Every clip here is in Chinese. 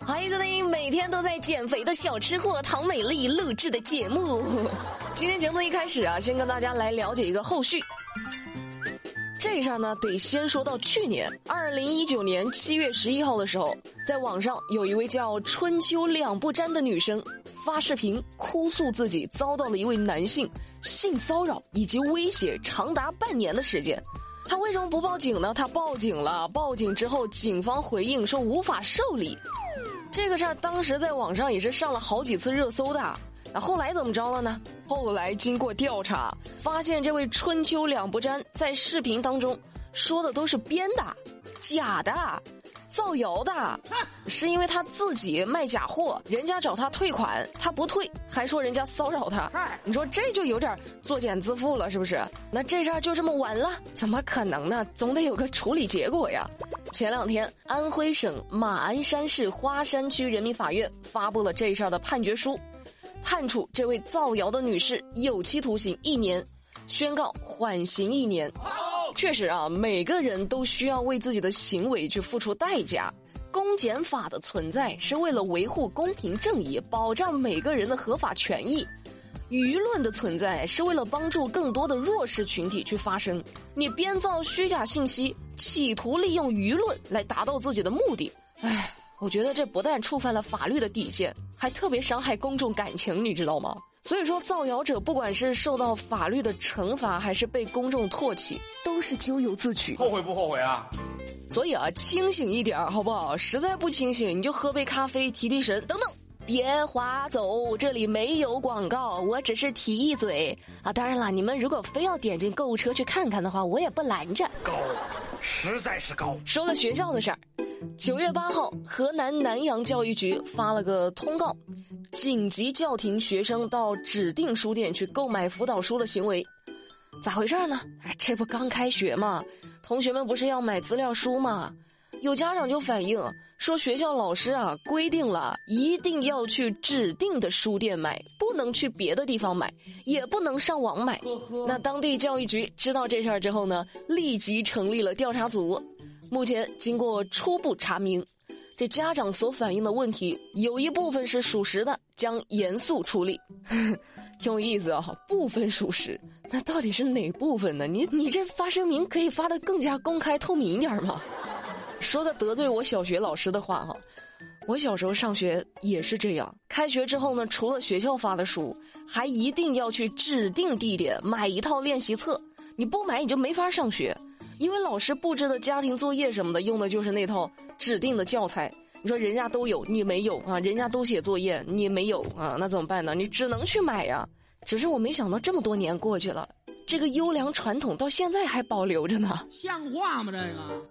欢迎收听每天都在减肥的小吃货唐美丽录制的节目。今天节目一开始啊，先跟大家来了解一个后续。这事儿呢，得先说到去年二零一九年七月十一号的时候，在网上有一位叫春秋两不沾的女生发视频哭诉自己遭到了一位男性性骚扰以及威胁长达半年的时间。他为什么不报警呢？他报警了，报警之后，警方回应说无法受理。这个事儿当时在网上也是上了好几次热搜的。那后来怎么着了呢？后来经过调查，发现这位春秋两不沾在视频当中说的都是编的、假的、造谣的，是因为他自己卖假货，人家找他退款，他不退，还说人家骚扰他。你说这就有点作茧自缚了，是不是？那这事儿就这么完了？怎么可能呢？总得有个处理结果呀。前两天，安徽省马鞍山市花山区人民法院发布了这事儿的判决书。判处这位造谣的女士有期徒刑一年，宣告缓刑一年。确实啊，每个人都需要为自己的行为去付出代价。公检法的存在是为了维护公平正义，保障每个人的合法权益；舆论的存在是为了帮助更多的弱势群体去发声。你编造虚假信息，企图利用舆论来达到自己的目的，唉。我觉得这不但触犯了法律的底线，还特别伤害公众感情，你知道吗？所以说，造谣者不管是受到法律的惩罚，还是被公众唾弃，都是咎由自取。后悔不后悔啊？所以啊，清醒一点好不好？实在不清醒，你就喝杯咖啡提提神。等等，别划走，这里没有广告，我只是提一嘴啊。当然了，你们如果非要点进购物车去看看的话，我也不拦着。高，实在是高。说个学校的事儿。九月八号，河南南阳教育局发了个通告，紧急叫停学生到指定书店去购买辅导书的行为。咋回事呢？哎，这不刚开学吗？同学们不是要买资料书吗？有家长就反映说，学校老师啊规定了，一定要去指定的书店买，不能去别的地方买，也不能上网买。那当地教育局知道这事儿之后呢，立即成立了调查组。目前经过初步查明，这家长所反映的问题有一部分是属实的，将严肃处理。挺有意思啊，部分属实，那到底是哪部分呢？你你这发声明可以发的更加公开透明一点吗？说个得罪我小学老师的话哈，我小时候上学也是这样，开学之后呢，除了学校发的书，还一定要去指定地点买一套练习册，你不买你就没法上学。因为老师布置的家庭作业什么的，用的就是那套指定的教材。你说人家都有，你没有啊？人家都写作业，你没有啊？那怎么办呢？你只能去买呀。只是我没想到这么多年过去了，这个优良传统到现在还保留着呢。像话吗？这个？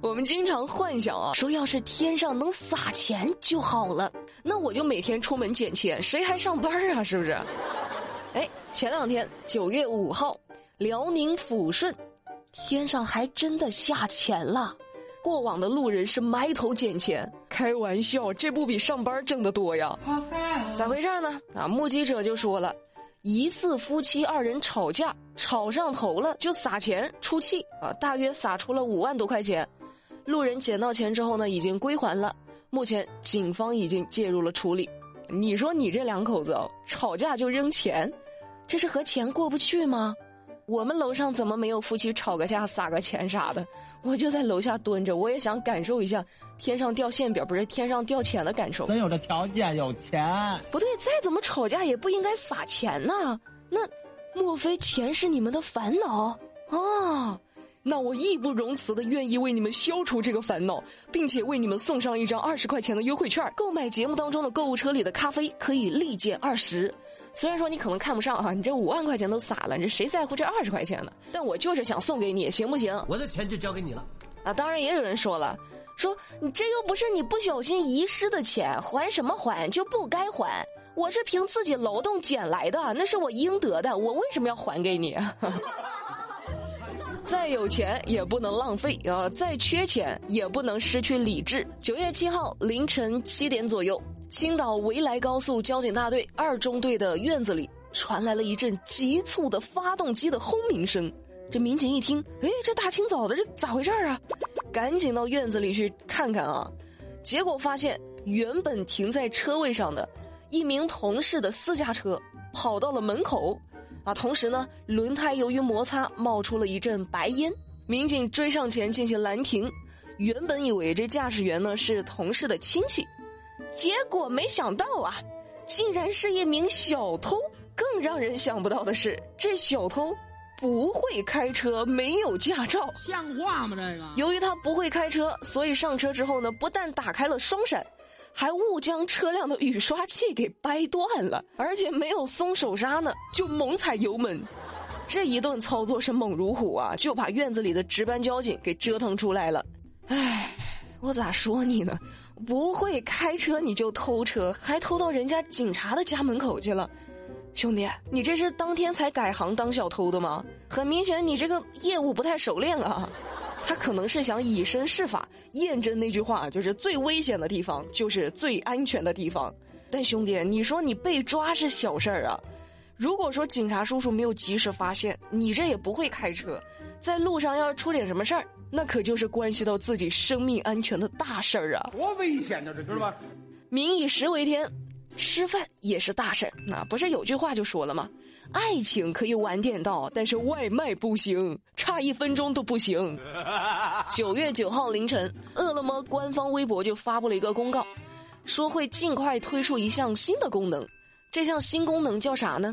我们经常幻想啊，说要是天上能撒钱就好了，那我就每天出门捡钱，谁还上班啊？是不是？哎，前两天九月五号，辽宁抚顺。天上还真的下钱了，过往的路人是埋头捡钱。开玩笑，这不比上班挣得多呀？咋回事呢？啊，目击者就说了，疑似夫妻二人吵架，吵上头了就撒钱出气啊，大约撒出了五万多块钱。路人捡到钱之后呢，已经归还了。目前警方已经介入了处理。你说你这两口子哦，吵架就扔钱，这是和钱过不去吗？我们楼上怎么没有夫妻吵个架撒个钱啥的？我就在楼下蹲着，我也想感受一下天上掉馅饼不是天上掉钱的感受。咱有这条件，有钱。不对，再怎么吵架也不应该撒钱呐。那莫非钱是你们的烦恼啊？那我义不容辞的愿意为你们消除这个烦恼，并且为你们送上一张二十块钱的优惠券。购买节目当中的购物车里的咖啡可以立减二十。虽然说你可能看不上啊，你这五万块钱都撒了，你这谁在乎这二十块钱呢？但我就是想送给你，行不行？我的钱就交给你了。啊，当然也有人说了，说你这又不是你不小心遗失的钱，还什么还就不该还。我是凭自己劳动捡来的，那是我应得的，我为什么要还给你？再有钱也不能浪费啊，再缺钱也不能失去理智。九月七号凌晨七点左右。青岛潍莱高速交警大队二中队的院子里传来了一阵急促的发动机的轰鸣声。这民警一听，哎，这大清早的，这咋回事啊？赶紧到院子里去看看啊！结果发现原本停在车位上的一名同事的私家车跑到了门口，啊，同时呢，轮胎由于摩擦冒出了一阵白烟。民警追上前进行拦停，原本以为这驾驶员呢是同事的亲戚，结果没想到啊，竟然是一名小偷。更让人想不到的是，这小偷。不会开车，没有驾照，像话吗？这个。由于他不会开车，所以上车之后呢，不但打开了双闪，还误将车辆的雨刷器给掰断了，而且没有松手刹呢，就猛踩油门。这一顿操作是猛如虎啊，就把院子里的值班交警给折腾出来了。唉，我咋说你呢？不会开车你就偷车，还偷到人家警察的家门口去了。兄弟，你这是当天才改行当小偷的吗？很明显，你这个业务不太熟练啊。他可能是想以身试法，验证那句话，就是最危险的地方就是最安全的地方。但兄弟，你说你被抓是小事儿啊，如果说警察叔叔没有及时发现，你这也不会开车，在路上要是出点什么事儿，那可就是关系到自己生命安全的大事儿啊！多危险呢，这知道吧？民以食为天。吃饭也是大事儿，那不是有句话就说了吗？爱情可以晚点到，但是外卖不行，差一分钟都不行。九月九号凌晨，饿了么官方微博就发布了一个公告，说会尽快推出一项新的功能。这项新功能叫啥呢？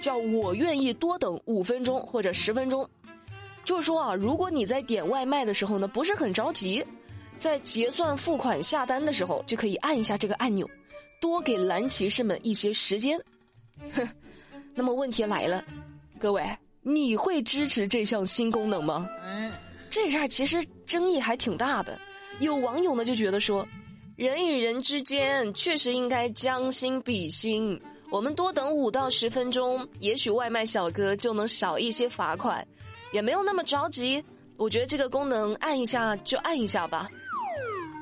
叫我愿意多等五分钟或者十分钟。就是说啊，如果你在点外卖的时候呢，不是很着急，在结算付款下单的时候，就可以按一下这个按钮。多给蓝骑士们一些时间，哼。那么问题来了，各位，你会支持这项新功能吗？嗯，这事儿其实争议还挺大的。有网友呢就觉得说，人与人之间确实应该将心比心，我们多等五到十分钟，也许外卖小哥就能少一些罚款，也没有那么着急。我觉得这个功能按一下就按一下吧。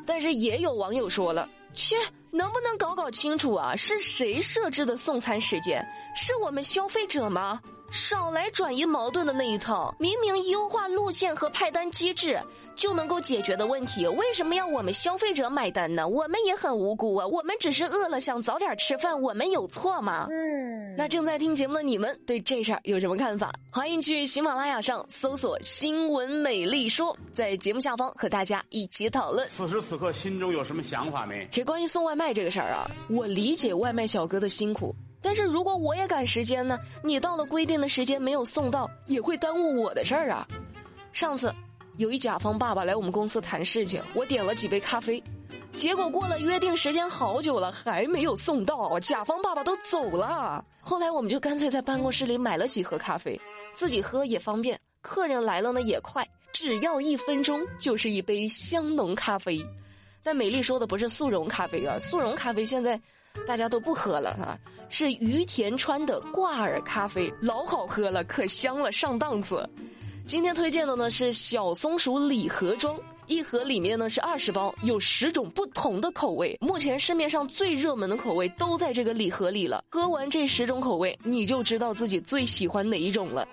但是也有网友说了。切，能不能搞搞清楚啊？是谁设置的送餐时间？是我们消费者吗？少来转移矛盾的那一套！明明优化路线和派单机制就能够解决的问题，为什么要我们消费者买单呢？我们也很无辜啊！我们只是饿了，想早点吃饭，我们有错吗？嗯。那正在听节目的你们对这事儿有什么看法？欢迎去喜马拉雅上搜索“新闻美丽说”，在节目下方和大家一起讨论。此时此刻心中有什么想法没？其实关于送外卖这个事儿啊，我理解外卖小哥的辛苦。但是如果我也赶时间呢？你到了规定的时间没有送到，也会耽误我的事儿啊。上次有一甲方爸爸来我们公司谈事情，我点了几杯咖啡，结果过了约定时间好久了，还没有送到，甲方爸爸都走了。后来我们就干脆在办公室里买了几盒咖啡，自己喝也方便，客人来了呢也快，只要一分钟就是一杯香浓咖啡。但美丽说的不是速溶咖啡啊，速溶咖啡现在。大家都不喝了啊！是于田川的挂耳咖啡，老好喝了，可香了，上档次。今天推荐的呢是小松鼠礼盒装，一盒里面呢是二十包，有十种不同的口味。目前市面上最热门的口味都在这个礼盒里了。喝完这十种口味，你就知道自己最喜欢哪一种了。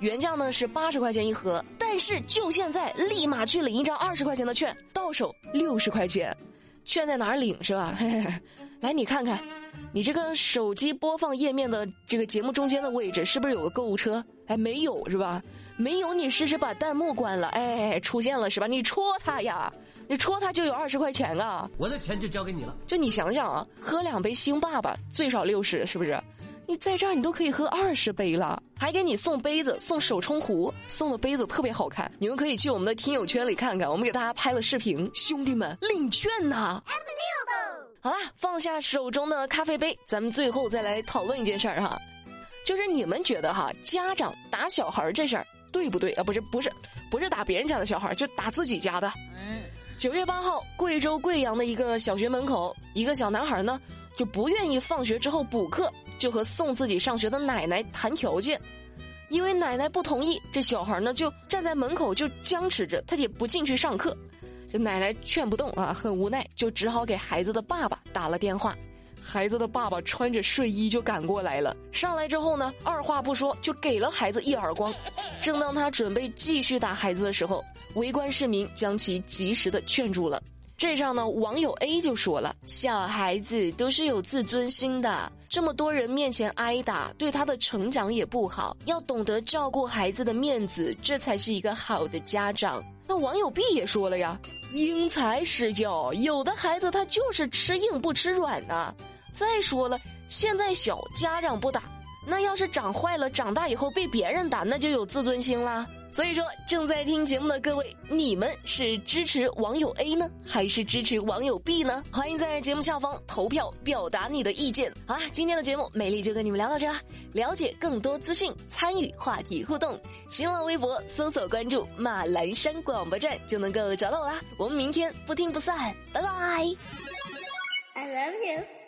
原价呢是八十块钱一盒，但是就现在立马去领一张二十块钱的券，到手六十块钱。券在哪儿领是吧？来，你看看，你这个手机播放页面的这个节目中间的位置是不是有个购物车？哎，没有是吧？没有，你试试把弹幕关了，哎，出现了是吧？你戳它呀，你戳它就有二十块钱啊！我的钱就交给你了。就你想想啊，喝两杯星爸爸最少六十，是不是？你在这儿你都可以喝二十杯了，还给你送杯子、送手冲壶，送的杯子特别好看。你们可以去我们的听友圈里看看，我们给大家拍了视频。兄弟们，领券呢！好啦，放下手中的咖啡杯，咱们最后再来讨论一件事儿哈，就是你们觉得哈，家长打小孩这事儿对不对啊？不是不是不是打别人家的小孩，就打自己家的。嗯，九月八号，贵州贵阳的一个小学门口，一个小男孩呢就不愿意放学之后补课，就和送自己上学的奶奶谈条件，因为奶奶不同意，这小孩呢就站在门口就僵持着，他也不进去上课。这奶奶劝不动啊，很无奈，就只好给孩子的爸爸打了电话。孩子的爸爸穿着睡衣就赶过来了，上来之后呢，二话不说就给了孩子一耳光。正当他准备继续打孩子的时候，围观市民将其及时的劝住了。这上呢，网友 A 就说了：“小孩子都是有自尊心的，这么多人面前挨打，对他的成长也不好。要懂得照顾孩子的面子，这才是一个好的家长。”那网友 B 也说了呀：“因材施教，有的孩子他就是吃硬不吃软呐。再说了，现在小家长不打，那要是长坏了，长大以后被别人打，那就有自尊心啦。”所以说，正在听节目的各位，你们是支持网友 A 呢，还是支持网友 B 呢？欢迎在节目下方投票，表达你的意见。好啦，今天的节目美丽就跟你们聊到这，了解更多资讯，参与话题互动，新浪微博搜索关注马栏山广播站就能够找到我啦。我们明天不听不散，拜拜。I love you.